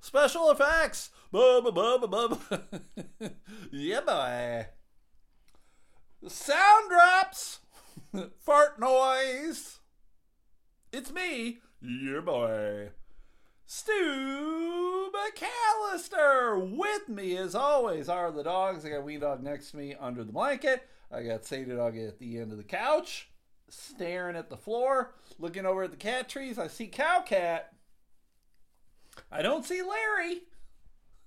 Special effects. Yeah, boy. Sound drops. Fart noise. It's me. Yeah, boy. Stu McAllister. With me, as always, are the dogs. I got Wee Dog next to me under the blanket. I got Sadie Dog at the end of the couch, staring at the floor, looking over at the cat trees. I see Cow Cat. I don't see Larry.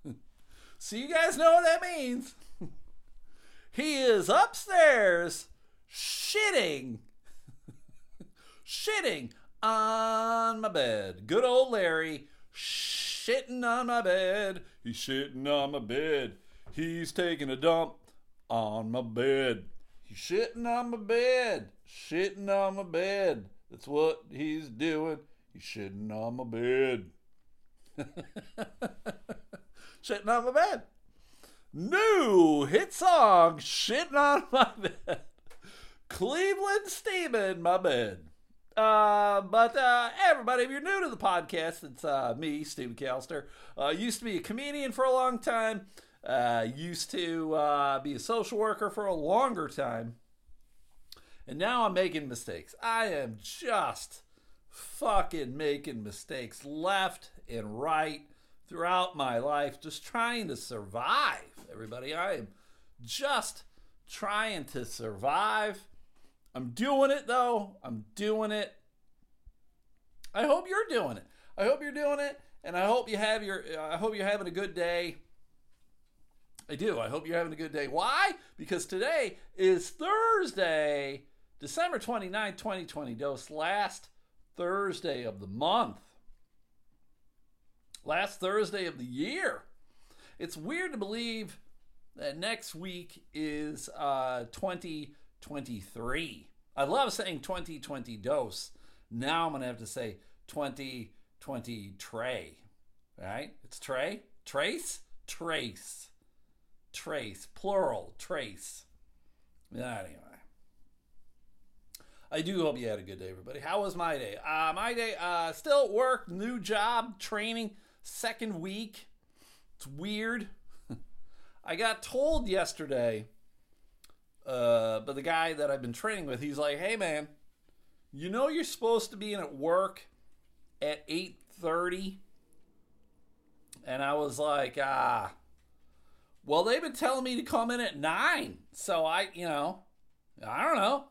so you guys know what that means. he is upstairs shitting. shitting on my bed. Good old Larry shitting on my bed. He's shitting on my bed. He's taking a dump on my bed. He's shitting on my bed. Shitting on my bed. That's what he's doing. He's shitting on my bed. shitting on my bed. New hit song, shitting on my bed. Cleveland steaming my bed. Uh, but uh, everybody, if you're new to the podcast, it's uh, me, Steve McAllister. Uh, used to be a comedian for a long time. Uh, used to uh, be a social worker for a longer time. And now I'm making mistakes. I am just fucking making mistakes left and right throughout my life, just trying to survive. Everybody, I am just trying to survive. I'm doing it though. I'm doing it. I hope you're doing it. I hope you're doing it, and I hope you have your. Uh, I hope you're having a good day. I do. I hope you're having a good day. Why? Because today is Thursday, December 29, 2020. Dose last Thursday of the month. Last Thursday of the year. It's weird to believe that next week is uh, 2023. I love saying 2020 dose. Now I'm going to have to say 2020 tray. Right? It's tray? Trace? Trace. Trace. Plural. Trace. Anyway. I do hope you had a good day, everybody. How was my day? Uh, my day, uh, still at work, new job, training, second week. It's weird. I got told yesterday, uh, but the guy that I've been training with, he's like, "Hey, man, you know you're supposed to be in at work at 8:30," and I was like, "Ah, well, they've been telling me to come in at nine, so I, you know, I don't know."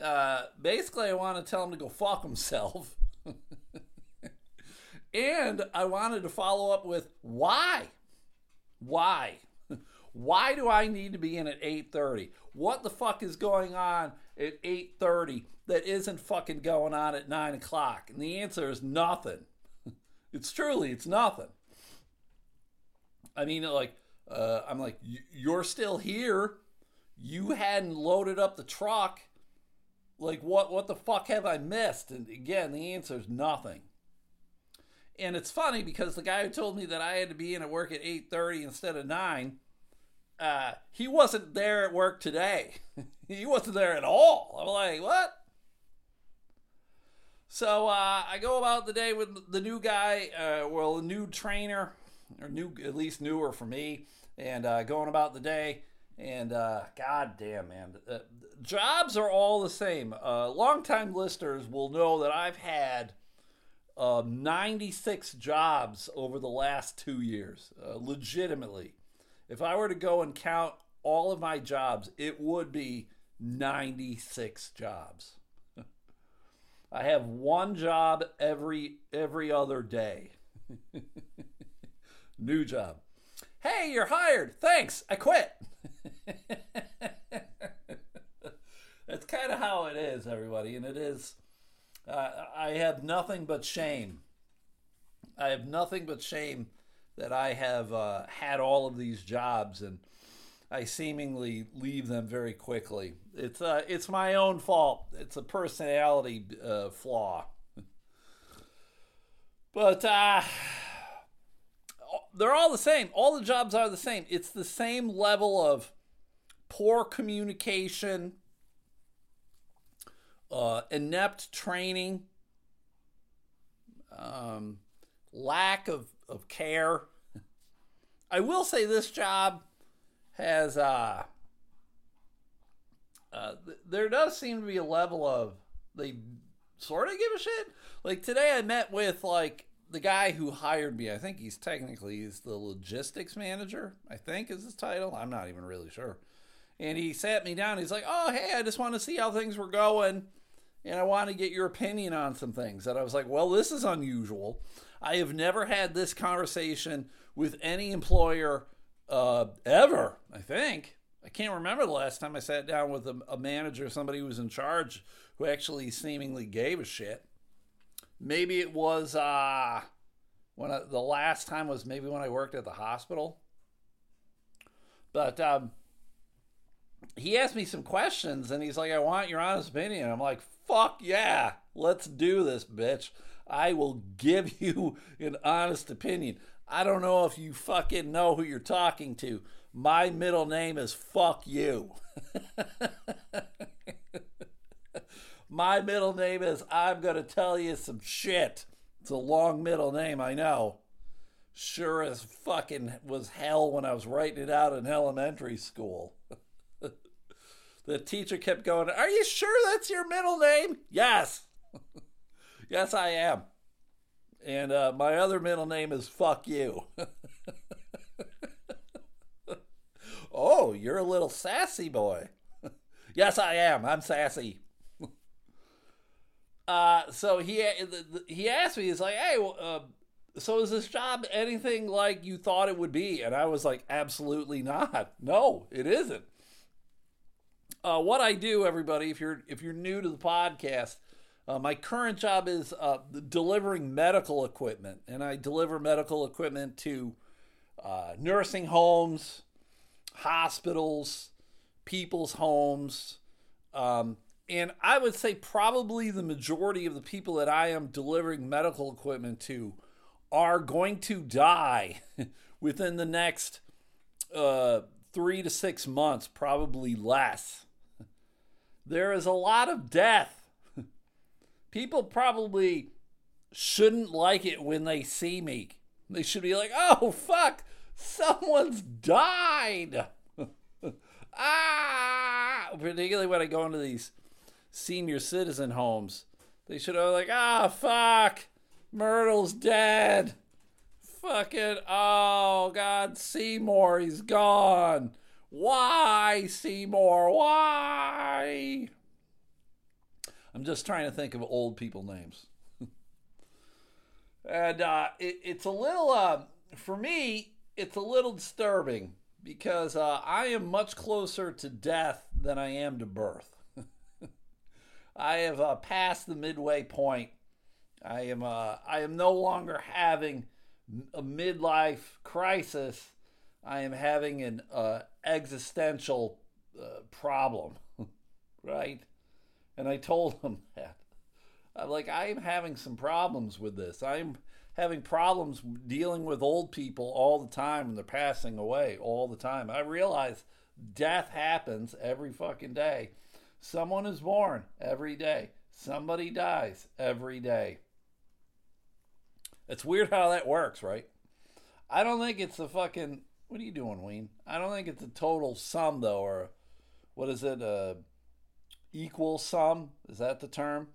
Uh, basically, I want to tell him to go fuck himself. and I wanted to follow up with why? Why? Why do I need to be in at 8:30? What the fuck is going on at 8:30 that isn't fucking going on at 9 o'clock? And the answer is nothing. It's truly, it's nothing. I mean, like, uh, I'm like, you're still here. You hadn't loaded up the truck. Like, what, what the fuck have I missed? And again, the answer is nothing. And it's funny because the guy who told me that I had to be in at work at 8:30 instead of 9, uh, he wasn't there at work today. he wasn't there at all. I'm like, what? So uh, I go about the day with the new guy, uh, well, a new trainer, or new, at least newer for me, and uh, going about the day. And uh, god damn, man, uh, jobs are all the same. Uh, longtime listeners will know that I've had uh, 96 jobs over the last two years, uh, legitimately. If I were to go and count all of my jobs, it would be 96 jobs. I have one job every every other day. New job. Hey, you're hired. Thanks. I quit. That's kind of how it is, everybody, and it is. Uh, I have nothing but shame. I have nothing but shame that I have uh, had all of these jobs and I seemingly leave them very quickly. It's uh, it's my own fault. It's a personality uh, flaw. but uh, they're all the same. All the jobs are the same. It's the same level of poor communication, uh, inept training, um, lack of, of care. I will say this job has, uh, uh, th- there does seem to be a level of they sort of give a shit. Like today, I met with like the guy who hired me. I think he's technically he's the logistics manager. I think is his title. I'm not even really sure. And he sat me down. He's like, "Oh, hey, I just want to see how things were going, and I want to get your opinion on some things." And I was like, "Well, this is unusual. I have never had this conversation with any employer uh, ever. I think." I can't remember the last time I sat down with a, a manager, somebody who was in charge, who actually seemingly gave a shit. Maybe it was uh, when I, the last time was maybe when I worked at the hospital. But um, he asked me some questions, and he's like, "I want your honest opinion." I'm like, "Fuck yeah, let's do this, bitch." I will give you an honest opinion. I don't know if you fucking know who you're talking to. My middle name is fuck you. My middle name is I'm going to tell you some shit. It's a long middle name, I know. Sure as fucking was hell when I was writing it out in elementary school. the teacher kept going, Are you sure that's your middle name? Yes. yes, I am. And uh, my other middle name is fuck you. Oh, you're a little sassy boy. yes, I am. I'm sassy. Uh, so he he asked me, he's like, hey, uh, so is this job anything like you thought it would be? And I was like, absolutely not. No, it isn't. Uh, what I do, everybody, if you're if you're new to the podcast, uh, my current job is uh, delivering medical equipment, and I deliver medical equipment to uh, nursing homes, hospitals, people's homes. Um, and I would say probably the majority of the people that I am delivering medical equipment to are going to die within the next uh, three to six months, probably less. There is a lot of death. People probably shouldn't like it when they see me. They should be like, oh, fuck, someone's died. ah, particularly when I go into these senior citizen homes, they should have like, ah, fuck, Myrtle's dead. Fucking, oh God, Seymour, he's gone. Why, Seymour? Why? I'm just trying to think of old people names. and uh, it, it's a little, uh, for me, it's a little disturbing because uh, I am much closer to death than I am to birth. I have uh, passed the midway point. I am uh, I am no longer having a midlife crisis. I am having an uh, existential uh, problem, right? And I told him that. I'm like, I am having some problems with this. I'm having problems dealing with old people all the time and they're passing away all the time. I realize death happens every fucking day. Someone is born every day. Somebody dies every day. It's weird how that works, right? I don't think it's a fucking. What are you doing, Ween? I don't think it's a total sum, though, or what is it? A equal sum? Is that the term?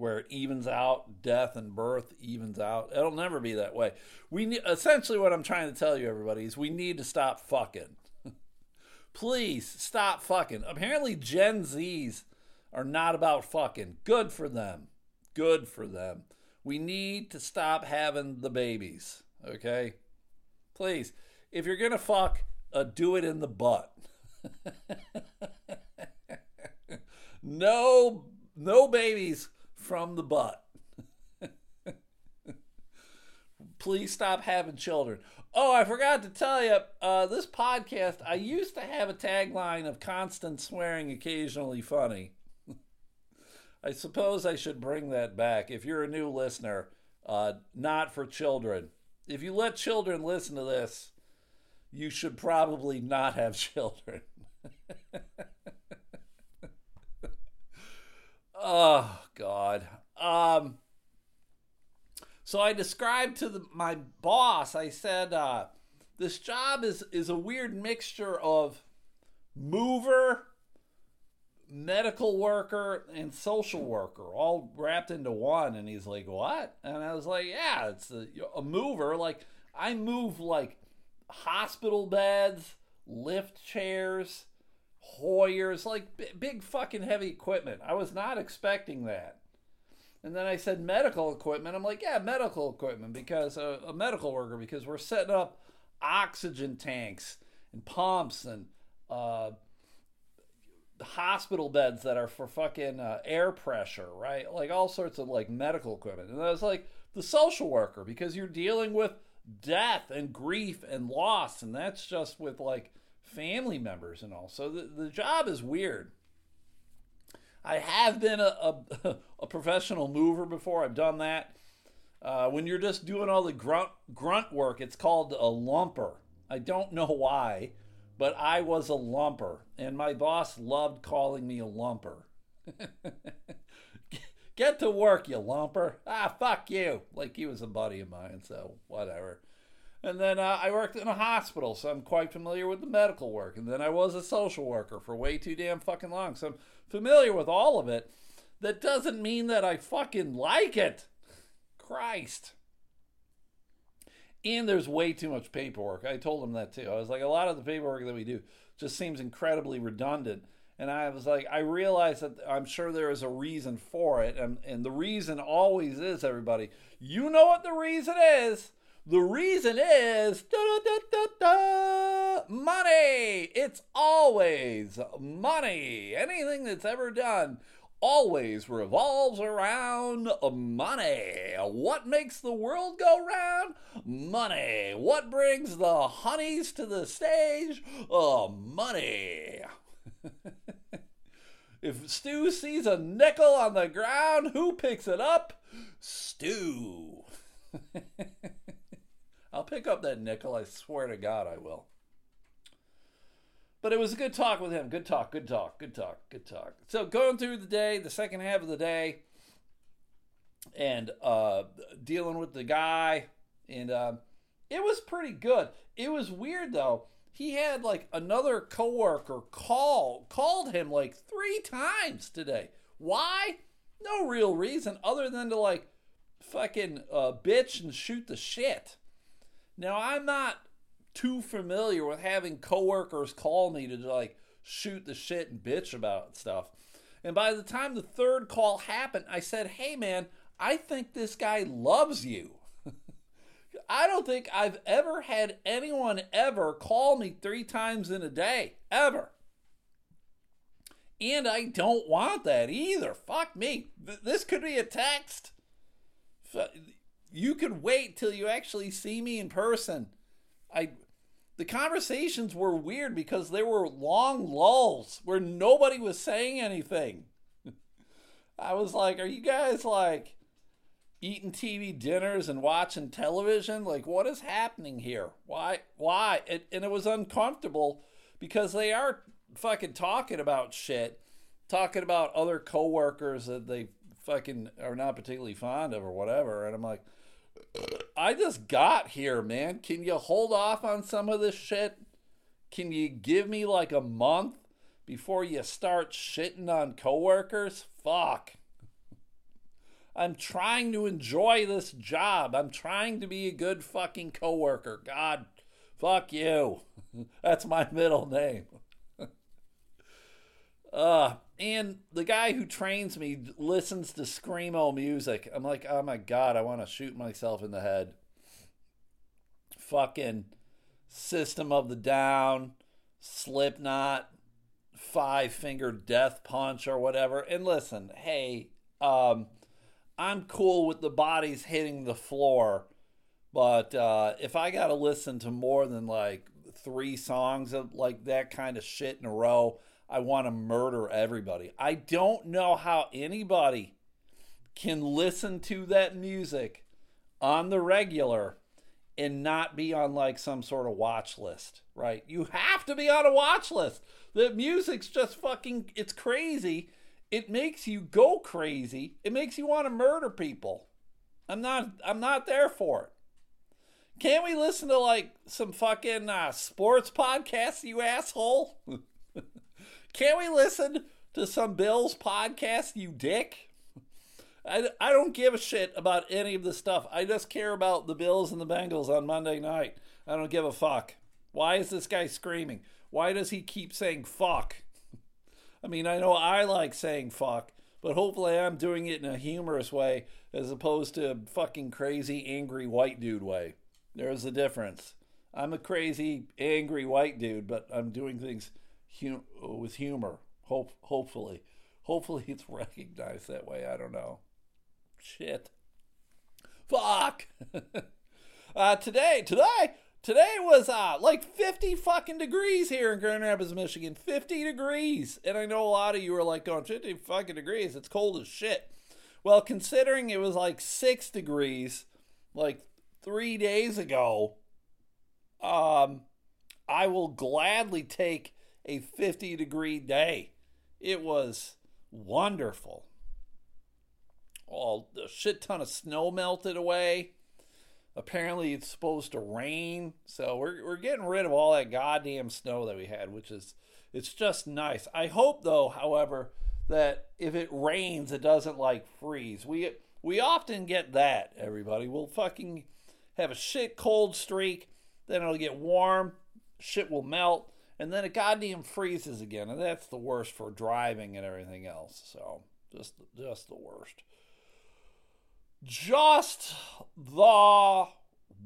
where it evens out, death and birth evens out. It'll never be that way. We essentially what I'm trying to tell you, everybody, is we need to stop fucking. Please stop fucking. Apparently, Gen Zs are not about fucking. Good for them. Good for them. We need to stop having the babies. Okay, please. If you're gonna fuck, uh, do it in the butt. no, no babies from the butt. Please stop having children. Oh, I forgot to tell you, uh, this podcast, I used to have a tagline of constant swearing, occasionally funny. I suppose I should bring that back. If you're a new listener, uh, not for children. If you let children listen to this, you should probably not have children. oh God. Um. So I described to the, my boss. I said, uh, "This job is is a weird mixture of mover, medical worker, and social worker, all wrapped into one." And he's like, "What?" And I was like, "Yeah, it's a, a mover. Like I move like hospital beds, lift chairs." Hoyers, like b- big fucking heavy equipment. I was not expecting that. And then I said medical equipment. I'm like, yeah, medical equipment because uh, a medical worker because we're setting up oxygen tanks and pumps and uh, hospital beds that are for fucking uh, air pressure, right? Like all sorts of like medical equipment. And I was like, the social worker because you're dealing with death and grief and loss, and that's just with like family members and all. So the, the job is weird. I have been a, a, a professional mover before. I've done that. Uh, when you're just doing all the grunt grunt work, it's called a lumper. I don't know why, but I was a lumper, and my boss loved calling me a lumper. Get to work, you lumper. Ah, fuck you. Like he was a buddy of mine, so whatever. And then uh, I worked in a hospital, so I'm quite familiar with the medical work. And then I was a social worker for way too damn fucking long, so I'm familiar with all of it. That doesn't mean that I fucking like it. Christ. And there's way too much paperwork. I told him that too. I was like, a lot of the paperwork that we do just seems incredibly redundant. And I was like, I realize that I'm sure there is a reason for it. And, and the reason always is, everybody, you know what the reason is. The reason is money. It's always money. Anything that's ever done always revolves around money. What makes the world go round? Money. What brings the honeys to the stage? Uh, money. if Stu sees a nickel on the ground, who picks it up? Stu. I'll pick up that nickel. I swear to God, I will. But it was a good talk with him. Good talk, good talk, good talk, good talk. So going through the day, the second half of the day, and uh, dealing with the guy, and uh, it was pretty good. It was weird though. He had like another coworker call called him like three times today. Why? No real reason other than to like fucking uh, bitch and shoot the shit. Now I'm not too familiar with having coworkers call me to like shoot the shit and bitch about stuff. And by the time the third call happened, I said, "Hey man, I think this guy loves you." I don't think I've ever had anyone ever call me 3 times in a day, ever. And I don't want that either. Fuck me. This could be a text. You could wait till you actually see me in person. I the conversations were weird because there were long lulls where nobody was saying anything. I was like, are you guys like eating TV dinners and watching television? Like what is happening here? Why why? It, and it was uncomfortable because they are fucking talking about shit, talking about other coworkers that they fucking are not particularly fond of or whatever, and I'm like I just got here, man. Can you hold off on some of this shit? Can you give me like a month before you start shitting on coworkers? Fuck. I'm trying to enjoy this job. I'm trying to be a good fucking coworker. God, fuck you. That's my middle name. uh, and the guy who trains me listens to screamo music. I'm like, oh my god, I want to shoot myself in the head. Fucking System of the Down, Slipknot, Five Finger Death Punch or whatever. And listen, hey, um, I'm cool with the bodies hitting the floor, but uh, if I got to listen to more than like three songs of like that kind of shit in a row, I want to murder everybody. I don't know how anybody can listen to that music on the regular and not be on like some sort of watch list, right? You have to be on a watch list. The music's just fucking it's crazy. It makes you go crazy. It makes you want to murder people. I'm not I'm not there for it. Can't we listen to like some fucking uh, sports podcasts, you asshole? Can't we listen to some Bills podcast, you dick? I, I don't give a shit about any of this stuff. I just care about the Bills and the Bengals on Monday night. I don't give a fuck. Why is this guy screaming? Why does he keep saying fuck? I mean, I know I like saying fuck, but hopefully I'm doing it in a humorous way as opposed to a fucking crazy, angry white dude way. There's a difference. I'm a crazy, angry white dude, but I'm doing things hum- with humor. Hope, hopefully, hopefully it's recognized that way. I don't know. Shit. Fuck. uh, today, today, today was uh, like 50 fucking degrees here in Grand Rapids, Michigan. 50 degrees. And I know a lot of you are like going 50 fucking degrees. It's cold as shit. Well, considering it was like six degrees like three days ago, um, I will gladly take a 50 degree day. It was wonderful. All a shit ton of snow melted away. Apparently, it's supposed to rain, so we're we're getting rid of all that goddamn snow that we had, which is it's just nice. I hope, though, however, that if it rains, it doesn't like freeze. We we often get that. Everybody, we'll fucking have a shit cold streak, then it'll get warm, shit will melt, and then it goddamn freezes again, and that's the worst for driving and everything else. So just just the worst. Just the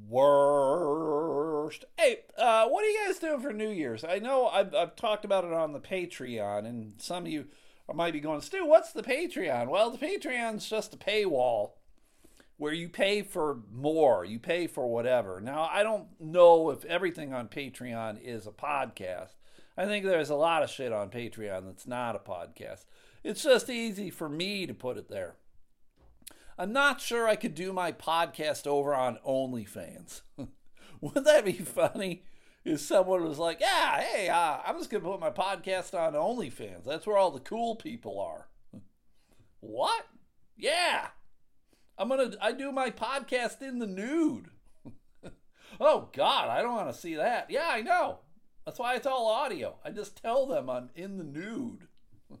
worst. Hey, uh, what are you guys doing for New Year's? I know I've, I've talked about it on the Patreon, and some of you might be going, Stu, what's the Patreon? Well, the Patreon's just a paywall where you pay for more, you pay for whatever. Now, I don't know if everything on Patreon is a podcast. I think there's a lot of shit on Patreon that's not a podcast. It's just easy for me to put it there. I'm not sure I could do my podcast over on OnlyFans. Wouldn't that be funny? If someone was like, "Yeah, hey, uh, I'm just gonna put my podcast on OnlyFans. That's where all the cool people are." what? Yeah, I'm gonna. I do my podcast in the nude. oh God, I don't want to see that. Yeah, I know. That's why it's all audio. I just tell them I'm in the nude.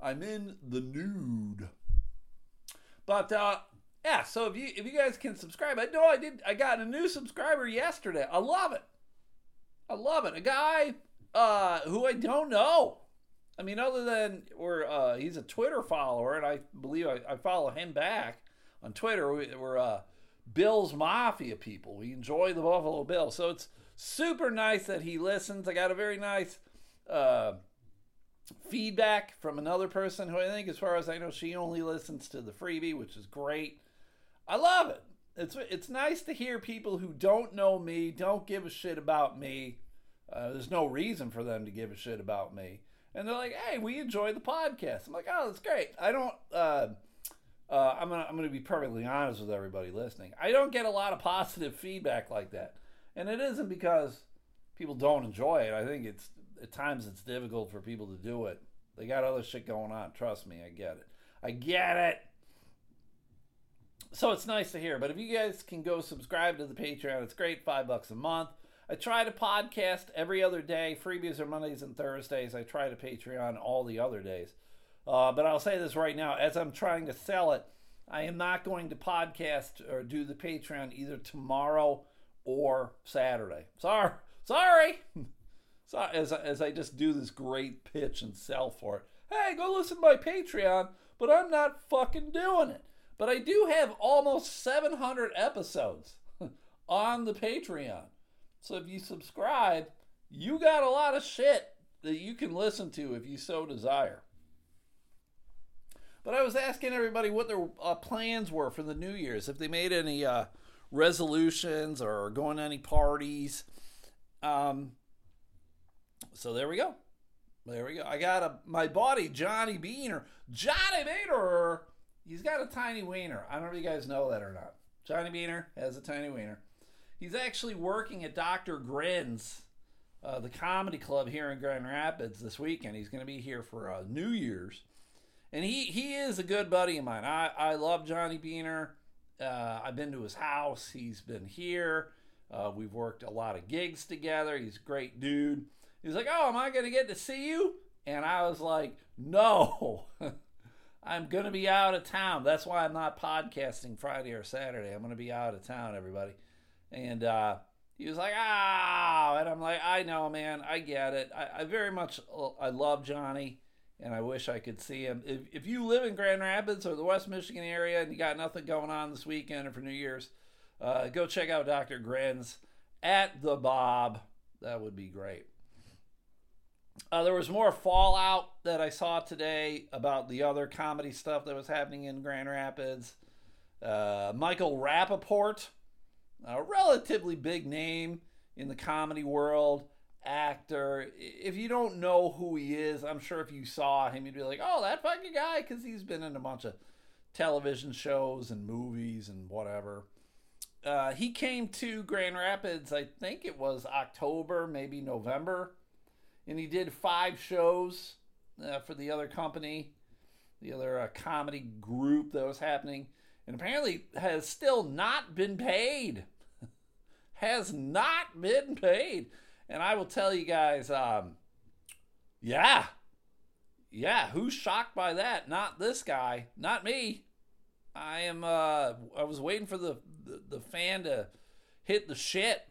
I'm in the nude. But uh, yeah, so if you if you guys can subscribe, I know I did. I got a new subscriber yesterday. I love it. I love it. A guy uh, who I don't know. I mean, other than or uh, he's a Twitter follower, and I believe I, I follow him back on Twitter. We, are uh, Bills Mafia people. We enjoy the Buffalo Bills, so it's super nice that he listens. I got a very nice uh, feedback from another person who I think, as far as I know, she only listens to the freebie, which is great. I love it. It's it's nice to hear people who don't know me, don't give a shit about me. Uh, there's no reason for them to give a shit about me, and they're like, "Hey, we enjoy the podcast." I'm like, "Oh, that's great." I don't. Uh, uh, I'm gonna I'm gonna be perfectly honest with everybody listening. I don't get a lot of positive feedback like that, and it isn't because people don't enjoy it. I think it's at times it's difficult for people to do it. They got other shit going on. Trust me, I get it. I get it. So it's nice to hear. But if you guys can go subscribe to the Patreon, it's great. Five bucks a month. I try to podcast every other day. Freebies are Mondays and Thursdays. I try to Patreon all the other days. Uh, but I'll say this right now as I'm trying to sell it, I am not going to podcast or do the Patreon either tomorrow or Saturday. Sorry. Sorry. So as as I just do this great pitch and sell for it, hey, go listen to my Patreon, but I'm not fucking doing it. But I do have almost 700 episodes on the Patreon. So if you subscribe, you got a lot of shit that you can listen to if you so desire. But I was asking everybody what their uh, plans were for the New Year's, if they made any uh, resolutions or going to any parties. Um, so there we go. There we go. I got a my buddy Johnny Beehner. Johnny Beehner. He's got a tiny wiener. I don't know if you guys know that or not. Johnny Beehner has a tiny wiener. He's actually working at Dr. Grin's, uh, the comedy club here in Grand Rapids this weekend. He's going to be here for uh, New Year's. And he, he is a good buddy of mine. I, I love Johnny Beehner. Uh, I've been to his house. He's been here. Uh, we've worked a lot of gigs together. He's a great dude. He's like, Oh, am I to get to see you? And I was like, No. I'm going to be out of town. That's why I'm not podcasting Friday or Saturday. I'm going to be out of town, everybody. And uh, he was like, ah, and I'm like, I know, man, I get it. I, I very much, I love Johnny, and I wish I could see him. If, if you live in Grand Rapids or the West Michigan area and you got nothing going on this weekend or for New Year's, uh, go check out Dr. Grins at the Bob. That would be great. Uh, there was more fallout that I saw today about the other comedy stuff that was happening in Grand Rapids. Uh, Michael Rapaport, a relatively big name in the comedy world, actor. If you don't know who he is, I'm sure if you saw him, you'd be like, oh, that fucking guy, because he's been in a bunch of television shows and movies and whatever. Uh, he came to Grand Rapids, I think it was October, maybe November and he did five shows uh, for the other company, the other uh, comedy group that was happening, and apparently has still not been paid. has not been paid. And I will tell you guys, um, yeah, yeah, who's shocked by that? Not this guy, not me. I am. Uh, I was waiting for the, the, the fan to hit the shit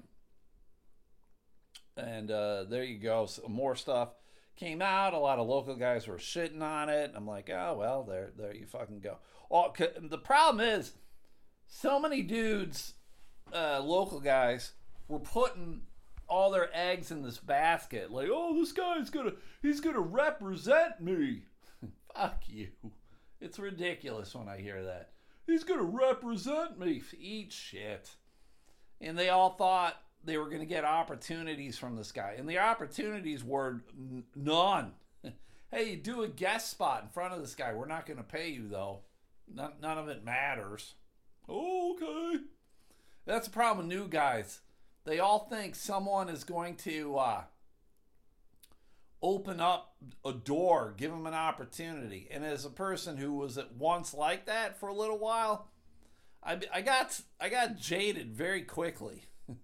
and uh, there you go. So more stuff came out. A lot of local guys were shitting on it. I'm like, oh well, there, there you fucking go. Oh, the problem is, so many dudes, uh, local guys, were putting all their eggs in this basket. Like, oh, this guy's gonna, he's gonna represent me. Fuck you. It's ridiculous when I hear that. He's gonna represent me. Eat shit. And they all thought they were to get opportunities from this guy, and the opportunities were n- none. hey, do a guest spot in front of this guy. We're not to pay you though. None, none of it matters. Okay. That's the problem with new guys. They all think someone is going to uh, open up a door, give them an opportunity. And as a person who was at once like that for a little while, I, I got I got jaded very quickly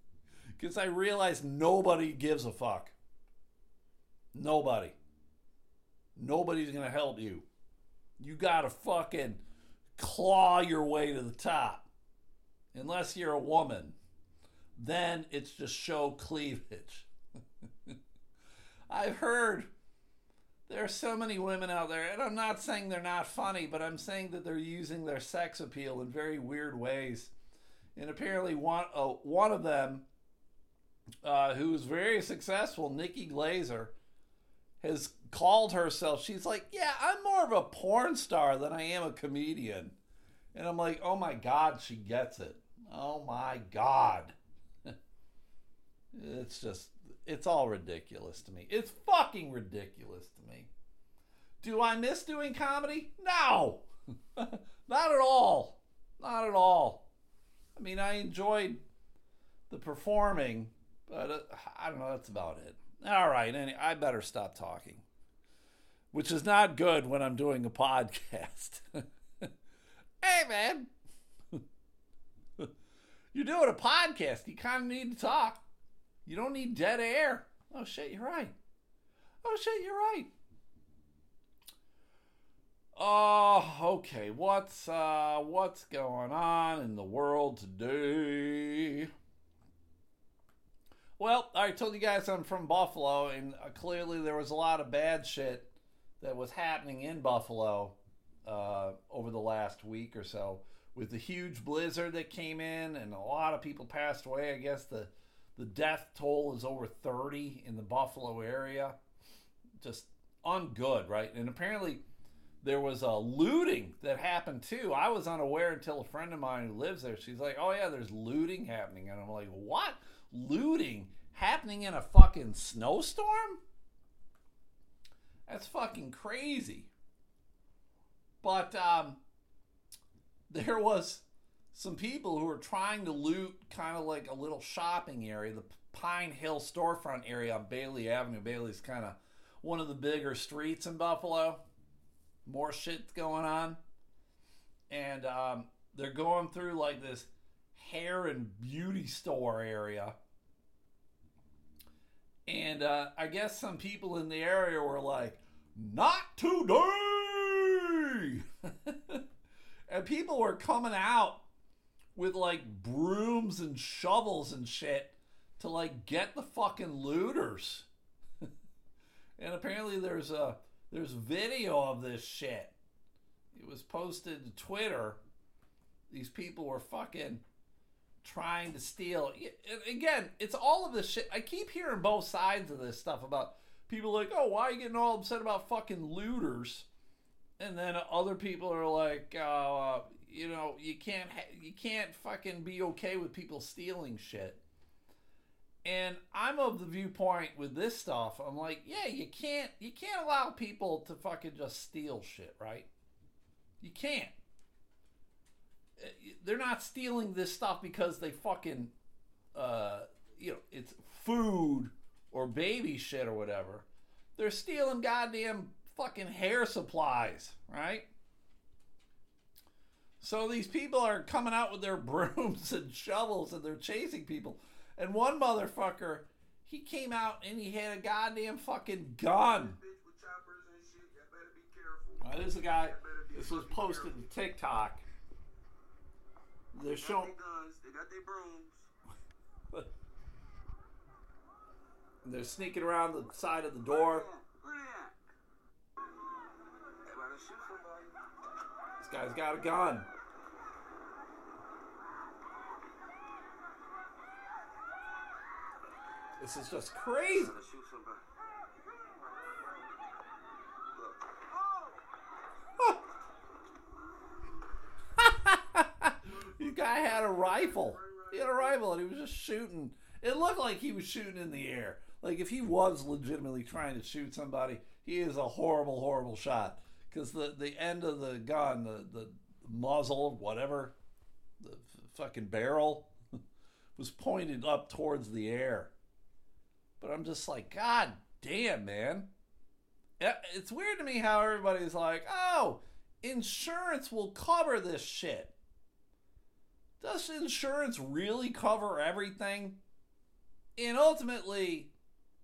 because I realized nobody gives a fuck. Nobody. Nobody's to help you. You got to fucking claw your way to the top. Unless you're a woman. Then it's just show cleavage. I've heard there are so many women out there, and I'm not saying they're not funny, but I'm saying that they're using their sex appeal in very weird ways. And apparently, one uh, one of them uh, who's very successful, Nikki Glazer, has called herself. She's like, "Yeah, I'm more of a porn star than I am a comedian," and I'm like, "Oh my god, she gets it! Oh my god!" It's just, it's all ridiculous to me. It's fucking ridiculous to me. Do I miss doing comedy? No, not at all. Not at all. I mean, I enjoyed the performing but uh, I don't know. That's about it. All right. Any, I better stop talking, which is not good when I'm doing a podcast. hey, man. You're doing a podcast. You kind of need to talk. You don't need dead air. Oh, shit. You're right. Oh, shit. You're right. Oh, okay. What's uh what's going on in the world today? Well, I told you guys I'm from Buffalo, and uh, clearly there was a lot of bad shit that was happening in Buffalo uh, over the last week or so with the huge blizzard that came in, and a lot of people passed away. I guess the the death toll is over 30 in the Buffalo area. Just ungood, right? And apparently there was a looting that happened too. I was unaware until a friend of mine who lives there. She's like, "Oh yeah, there's looting happening," and I'm like, "What?" looting happening in a fucking snowstorm? That's fucking crazy. But um, there was some people who are trying to loot kind of like a little shopping area, the Pine Hill storefront area on Bailey Avenue. Bailey's kind of one of the bigger streets in Buffalo. More shit going on. And um, they're going through like this hair and beauty store area. And uh, I guess some people in the area were like, not today! and people were coming out with like brooms and shovels and shit to like get the fucking looters. and apparently there's a there's video of this shit. It was posted to Twitter. These people were fucking trying to steal. Again, it's all of this shit. I keep hearing both sides of this stuff about people like, oh, why are you getting all upset about fucking looters? And then other people are like, uh, you know, you can't ha- you can't fucking be okay with people stealing shit. And I'm of the viewpoint with this stuff. I'm like, yeah, you can't you can't allow people to fucking just steal shit, right? You can't. Uh, they're not stealing this stuff because they fucking uh, you know, it's food or baby shit or whatever. They're stealing goddamn fucking hair supplies, right? So these people are coming out with their brooms and shovels and they're chasing people. And one motherfucker, he came out and he had a goddamn fucking gun. Now, this is a guy. This was posted to TikTok. They're showing. They got their brooms. They're sneaking around the side of the door. This guy's got a gun. This is just crazy. you guy had a rifle. He had a rifle and he was just shooting. It looked like he was shooting in the air. Like if he was legitimately trying to shoot somebody, he is a horrible, horrible shot. Because the, the end of the gun, the, the muzzle, whatever, the fucking barrel, was pointed up towards the air. But I'm just like, God damn, man. It's weird to me how everybody's like, oh, insurance will cover this shit. Does insurance really cover everything? And ultimately,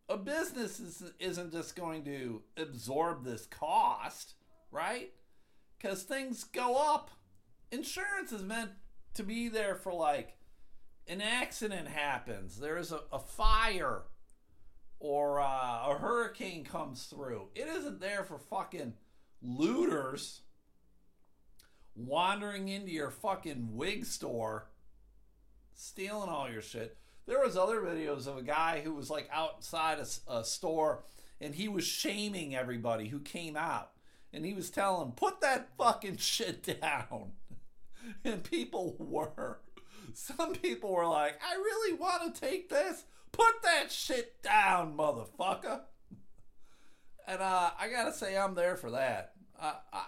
a business isn't just going to absorb this cost, right? Because things go up. Insurance is meant to be there for like an accident happens, there's a, a fire, or uh, a hurricane comes through. It isn't there for fucking looters wandering into your fucking wig store, stealing all your shit. There was other videos of a guy who was like outside a, a store and he was shaming everybody who came out. And he was telling put that fucking shit down. and people were. Some people were like, I really want to take this. Put that shit down, motherfucker. And uh, I gotta say, I'm there for that. Uh, I,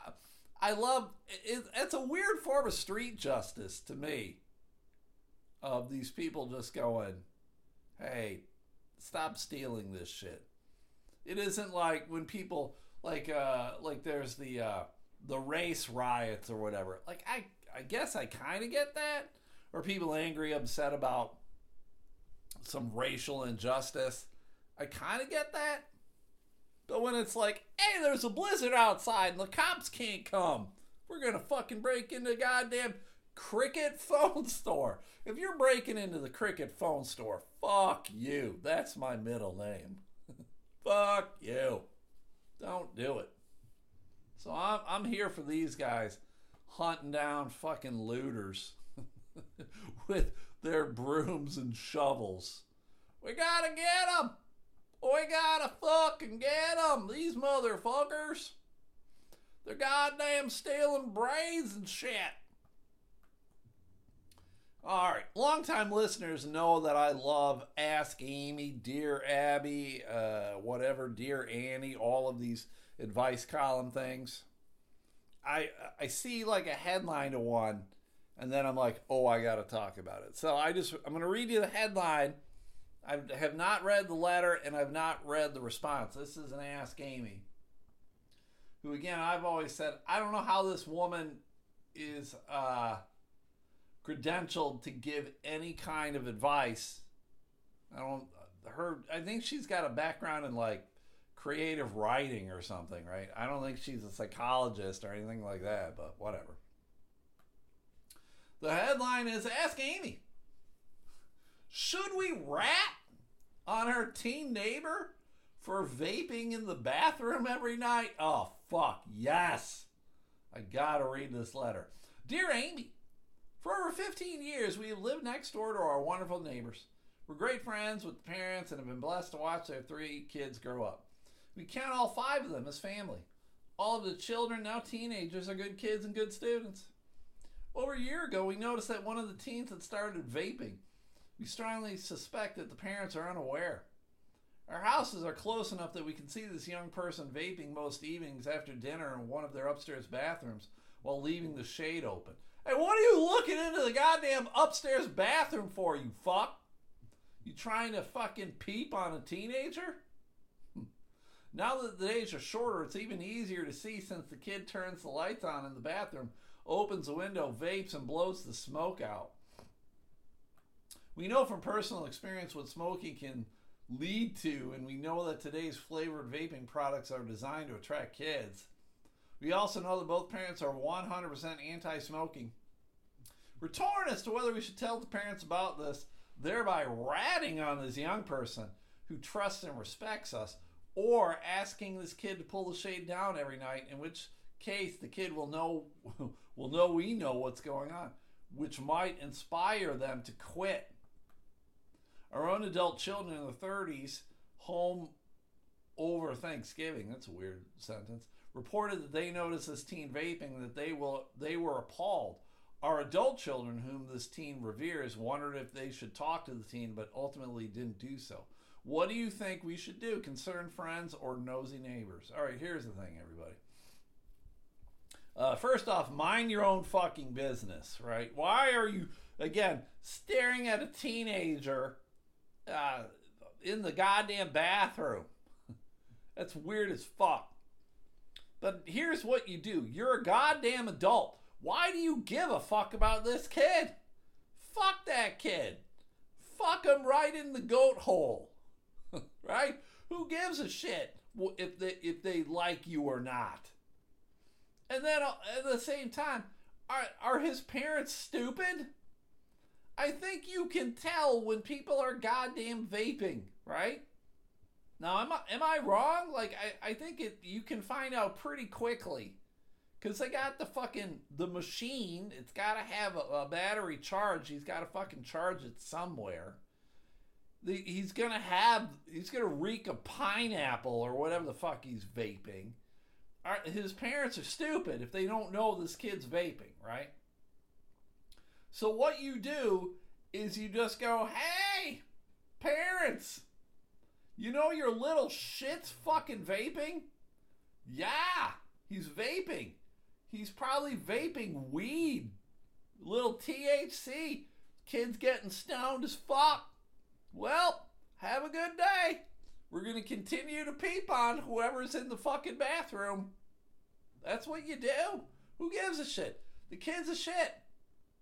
I love it, it's a weird form of street justice to me. Of these people just going, "Hey, stop stealing this shit." It isn't like when people like uh like there's the uh the race riots or whatever. Like I I guess I kind of get that. Or people angry, upset about some racial injustice. I kind of get that. But when it's like, hey, there's a blizzard outside and the cops can't come, we're going to fucking break into goddamn Cricket phone store. If you're breaking into the Cricket phone store, fuck you. That's my middle name. fuck you. Don't do it. So I'm, I'm here for these guys hunting down fucking looters with their brooms and shovels. We gotta get them. We gotta fucking get them. These motherfuckers. They're goddamn stealing brains and shit. All right, longtime listeners know that I love Ask Amy, Dear Abby, uh, whatever, Dear Annie, all of these advice column things. I I see like a headline to one and then I'm like, oh, I got to talk about it. So I just I'm going to read you the headline. I have not read the letter and I've not read the response. This is an Ask Amy, who again I've always said I don't know how this woman is uh, credentialed to give any kind of advice. I don't her I think she's got a background in like creative writing or something, right? I don't think she's a psychologist or anything like that, but whatever. The headline is Ask Amy. Should we rat on our teen neighbor for vaping in the bathroom every night? Oh, fuck, yes. I gotta read this letter. Dear Amy, for over 15 years, we have lived next door to our wonderful neighbors. We're great friends with the parents and have been blessed to watch their three kids grow up. We count all five of them as family. All of the children, now teenagers, are good kids and good students. Over a year ago, we noticed that one of the teens had started vaping. We strongly suspect that the parents are unaware. Our houses are close enough that we can see this young person vaping most evenings after dinner in one of their upstairs bathrooms while leaving the shade open. Hey, what are you looking into the goddamn upstairs bathroom for, you fuck? You trying to fucking peep on a teenager? Hmm. Now that the days are shorter, it's even easier to see since the kid turns the lights on in the bathroom, opens the window, vapes, and blows the smoke out. We know from personal experience what smoking can lead to, and we know that today's flavored vaping products are designed to attract kids. We also know that both parents are 100% anti smoking. We're torn as to whether we should tell the parents about this, thereby ratting on this young person who trusts and respects us, or asking this kid to pull the shade down every night, in which case the kid will know will know we know what's going on, which might inspire them to quit. Our own adult children in their 30s, home over Thanksgiving, that's a weird sentence, reported that they noticed this teen vaping that they will they were appalled. Our adult children, whom this teen reveres, wondered if they should talk to the teen, but ultimately didn't do so. What do you think we should do? Concerned friends or nosy neighbors? All right, here's the thing, everybody. Uh, first off, mind your own fucking business, right? Why are you, again, staring at a teenager uh, in the goddamn bathroom? That's weird as fuck. But here's what you do you're a goddamn adult. Why do you give a fuck about this kid? Fuck that kid. Fuck him right in the goat hole. right? Who gives a shit if they if they like you or not? And then uh, at the same time, are are his parents stupid? I think you can tell when people are goddamn vaping, right? Now, am I am I wrong? Like I, I think it you can find out pretty quickly. Cause they got the fucking the machine. It's got to have a, a battery charge. He's got to fucking charge it somewhere the, he's gonna have he's gonna reek a pineapple or whatever the fuck he's vaping. His parents are stupid if they don't know this kid's vaping, right? So what you do is you just go, "Hey, parents, you know your little shit's fucking vaping? Yeah, he's vaping. He's probably vaping weed, little THC. Kid's getting stoned as fuck." Well, have a good day. We're going to continue to peep on whoever's in the fucking bathroom. That's what you do. Who gives a shit? The kid's a shit.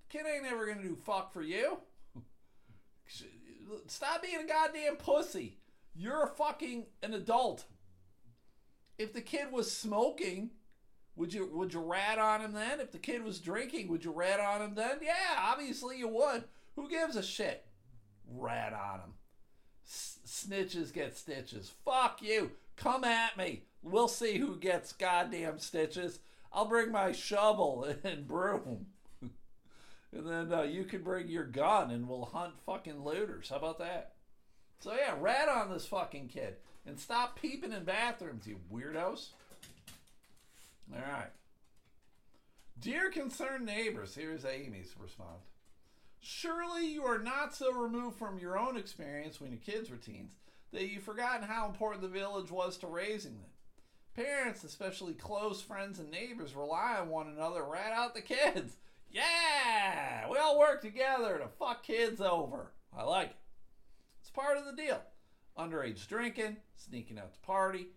The kid ain't ever going to do fuck for you. Stop being a goddamn pussy. You're a fucking an adult. If the kid was smoking, would you would you rat on him then? If the kid was drinking, would you rat on him then? Yeah, obviously you would. Who gives a shit? rat on him. Snitches get stitches. Fuck you. Come at me. We'll see who gets goddamn stitches. I'll bring my shovel and broom. and then uh, you can bring your gun and we'll hunt fucking looters. How about that? So yeah, rat on this fucking kid. And stop peeping in bathrooms, you weirdos. All right. Dear concerned neighbors, here's Amy's response. Surely you are not so removed from your own experience when your kids were teens that you've forgotten how important the village was to raising them. Parents, especially close friends and neighbors, rely on one another. Rat out the kids. Yeah, we all work together to fuck kids over. I like it. It's part of the deal. Underage drinking, sneaking out to party,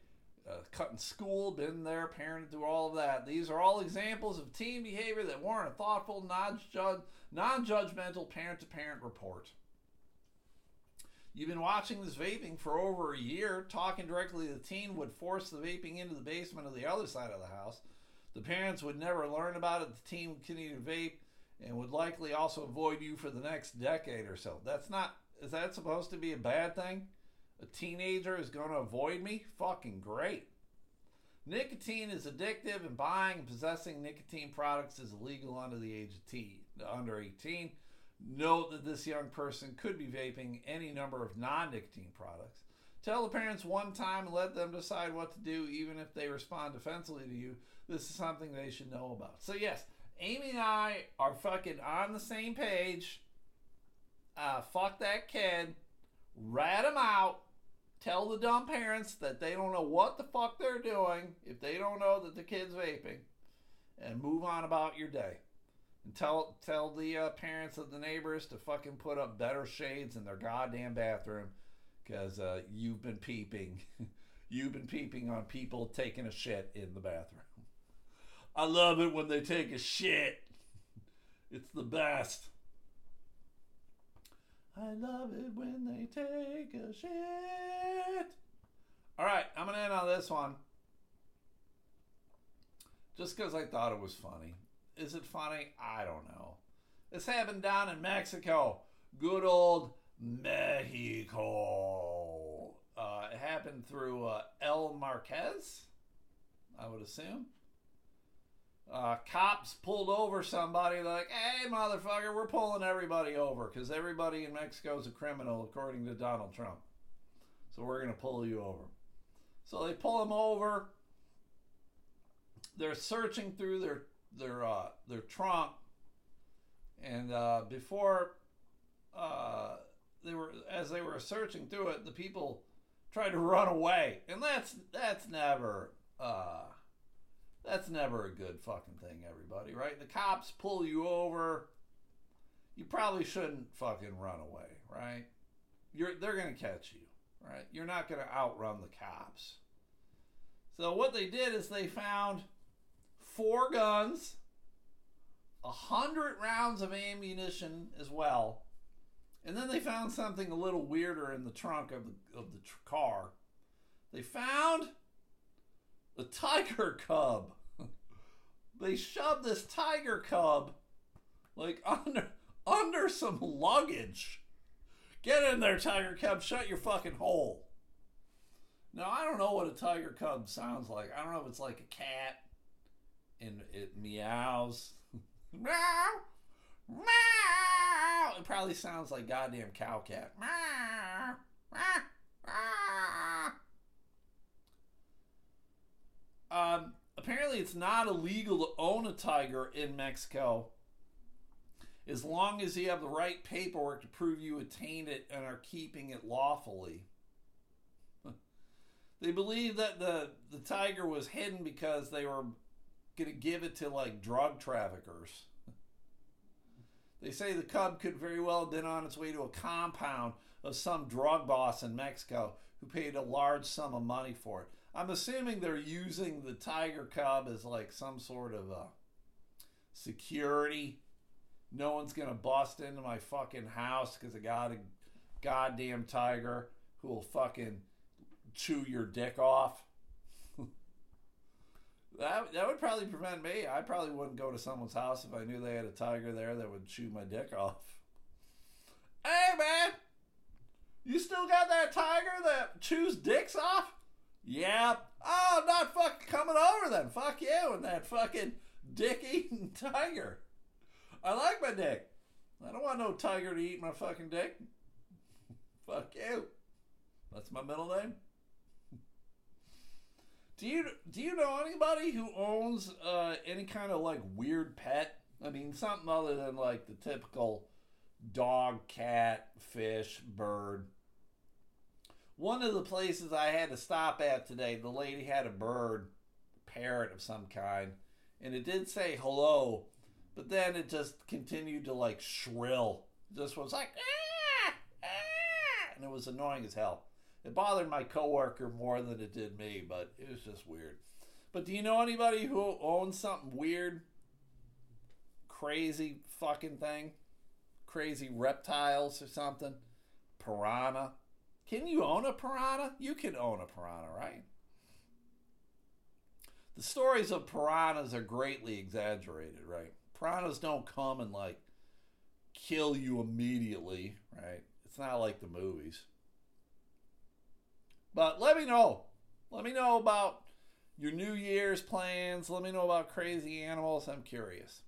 uh, cutting school, been there, parenting through all of that. These are all examples of teen behavior that warrant a thoughtful, non judgmental parent to parent report. You've been watching this vaping for over a year. Talking directly to the teen would force the vaping into the basement of the other side of the house. The parents would never learn about it. The teen would continue to vape and would likely also avoid you for the next decade or so. That's not, is that supposed to be a bad thing? A teenager is going to avoid me? Fucking great. Nicotine is addictive, and buying and possessing nicotine products is illegal under the age of T, under 18. Note that this young person could be vaping any number of non nicotine products. Tell the parents one time and let them decide what to do, even if they respond defensively to you. This is something they should know about. So, yes, Amy and I are fucking on the same page. Uh, fuck that kid. Rat him out. Tell the dumb parents that they don't know what the fuck they're doing if they don't know that the kid's vaping. And move on about your day. And tell tell the uh, parents of the neighbors to fucking put up better shades in their goddamn bathroom because uh, you've been peeping. you've been peeping on people taking a shit in the bathroom. I love it when they take a shit. It's the best. I love it when they take a shit. All right, I'm going to end on this one. Just because I thought it was funny. Is it funny? I don't know. This happened down in Mexico. Good old Mexico. Uh, it happened through uh, El Marquez, I would assume. Uh, cops pulled over somebody like, hey, motherfucker, we're pulling everybody over because everybody in Mexico is a criminal, according to Donald Trump. So we're going to pull you over. So they pull him over. They're searching through their their uh, their trunk, and uh, before uh, they were as they were searching through it, the people tried to run away, and that's that's never uh, that's never a good fucking thing. Everybody, right? The cops pull you over. You probably shouldn't fucking run away, right? You're they're gonna catch you, right? You're not gonna outrun the cops. So what they did is they found four guns, a hundred rounds of ammunition as well, and then they found something a little weirder in the trunk of the of the tr- car. They found a tiger cub. they shoved this tiger cub like under under some luggage. Get in there, tiger cub. Shut your fucking hole. Now I don't know what a tiger cub sounds like. I don't know if it's like a cat and it meows. meow, meow. It probably sounds like goddamn cow cat. Meow. Um, apparently, it's not illegal to own a tiger in Mexico as long as you have the right paperwork to prove you attained it and are keeping it lawfully. they believe that the, the tiger was hidden because they were going to give it to like drug traffickers. They say the cub could very well have been on its way to a compound of some drug boss in Mexico who paid a large sum of money for it. I'm assuming they're using the tiger cub as like some sort of a security. No one's gonna bust into my fucking house because I got a goddamn tiger who will fucking chew your dick off. that that would probably prevent me. I probably wouldn't go to someone's house if I knew they had a tiger there that would chew my dick off. Hey man, you still got that tiger that chews dicks off? Yeah. Oh, I'm not fucking coming over then. Fuck you and that fucking dick eating tiger. I like my dick. I don't want no tiger to eat my fucking dick. Fuck you. That's my middle name. Do you do you know anybody who owns uh, any kind of like weird pet? I mean, something other than like the typical dog, cat, fish, bird. One of the places I had to stop at today, the lady had a bird, a parrot of some kind, and it did say hello, but then it just continued to like shrill. Just was like, ah, ah, and it was annoying as hell. It bothered my coworker more than it did me, but it was just weird. But do you know anybody who owns something weird, crazy fucking thing? Crazy reptiles or something? Piranha? Can you own a piranha? You can own a piranha, right? The stories of piranhas are greatly exaggerated, right? Piranhas don't come and like kill you immediately, right? It's not like the movies. But let me know. Let me know about your New Year's plans. Let me know about crazy animals. I'm curious.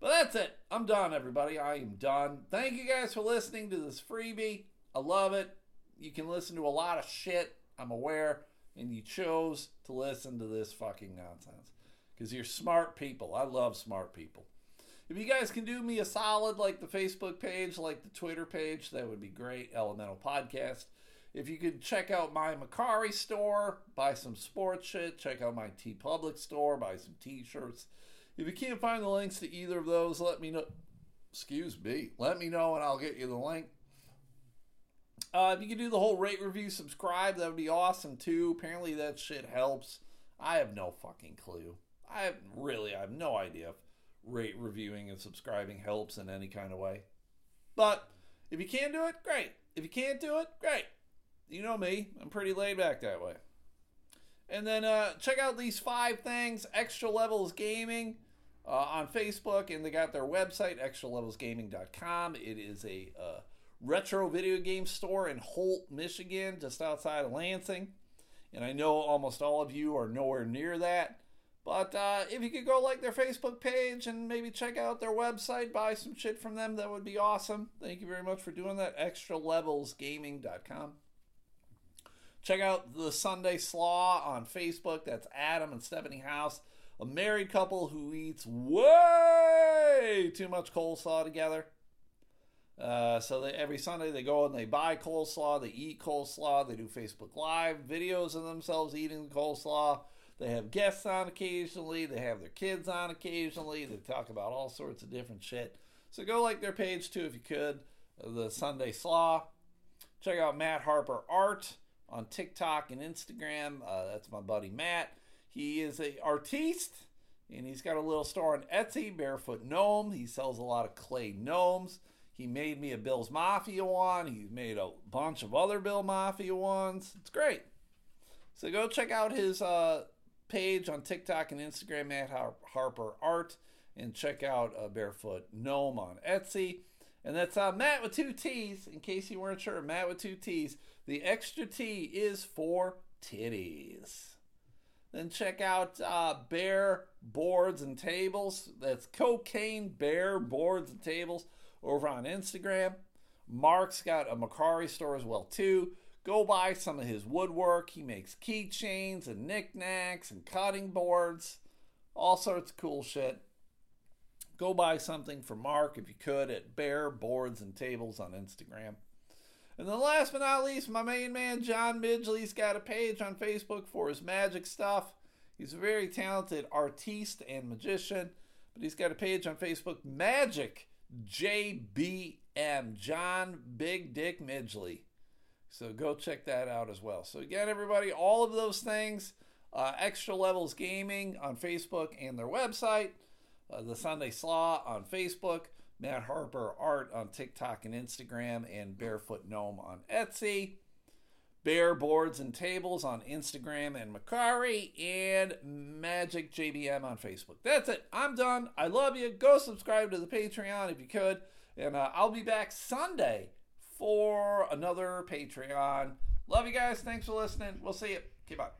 But that's it. I'm done, everybody. I am done. Thank you guys for listening to this freebie. I love it. You can listen to a lot of shit. I'm aware. And you chose to listen to this fucking nonsense. Because you're smart people. I love smart people. If you guys can do me a solid, like the Facebook page, like the Twitter page, that would be great. Elemental Podcast. If you could check out my Mercari store, buy some sports shit, check out my TeePublic store, buy some t-shirts. If you can't find the links to either of those, let me know. Excuse me. Let me know and I'll get you the link. Uh, if you could do the whole rate, review, subscribe, that would be awesome too. Apparently that shit helps. I have no fucking clue. I have, really I have no idea if rate, reviewing, and subscribing helps in any kind of way. But if you can do it, great. If you can't do it, great you know me, I'm pretty laid back that way. And then uh, check out these five things Extra Levels Gaming uh, on Facebook, and they got their website, extralevelsgaming.com. It is a uh, retro video game store in Holt, Michigan, just outside of Lansing. And I know almost all of you are nowhere near that. But uh, if you could go like their Facebook page and maybe check out their website, buy some shit from them, that would be awesome. Thank you very much for doing that. ExtraLevelsGaming.com. Check out the Sunday Slaw on Facebook. That's Adam and Stephanie House, a married couple who eats way too much coleslaw together. Uh, so they, every Sunday they go and they buy coleslaw, they eat coleslaw, they do Facebook Live videos of themselves eating coleslaw. They have guests on occasionally, they have their kids on occasionally, they talk about all sorts of different shit. So go like their page too if you could, the Sunday Slaw. Check out Matt Harper Art on TikTok and Instagram. Uh, that's my buddy Matt. He is a artiste, and he's got a little store on Etsy, Barefoot Gnome. He sells a lot of clay gnomes. He made me a Bill's Mafia one. He's made a bunch of other Bill Mafia ones. It's great. So go check out his uh, page on TikTok and Instagram, Matt Harper Art, and check out uh, Barefoot Gnome on Etsy. And that's uh, Matt with two T's, in case you weren't sure. Matt with two T's. The extra T is for titties. Then check out uh, Bear Boards and Tables. That's Cocaine Bear Boards and Tables over on Instagram. Mark's got a Mercari store as well too. Go buy some of his woodwork. He makes keychains and knickknacks and cutting boards, all sorts of cool shit. Go buy something for Mark if you could at Bear Boards and Tables on Instagram. And then last but not least, my main man John Midgley's got a page on Facebook for his magic stuff. He's a very talented artiste and magician, but he's got a page on Facebook, Magic JBM, John Big Dick Midgley. So go check that out as well. So again, everybody, all of those things, uh, Extra Levels Gaming on Facebook and their website, uh, the Sunday Slaw on Facebook. Matt Harper Art on TikTok and Instagram, and Barefoot Gnome on Etsy. Bear Boards and Tables on Instagram and Mercari, and Magic JBM on Facebook. That's it. I'm done. I love you. Go subscribe to the Patreon if you could. And uh, I'll be back Sunday for another Patreon. Love you guys. Thanks for listening. We'll see you. Okay, bye.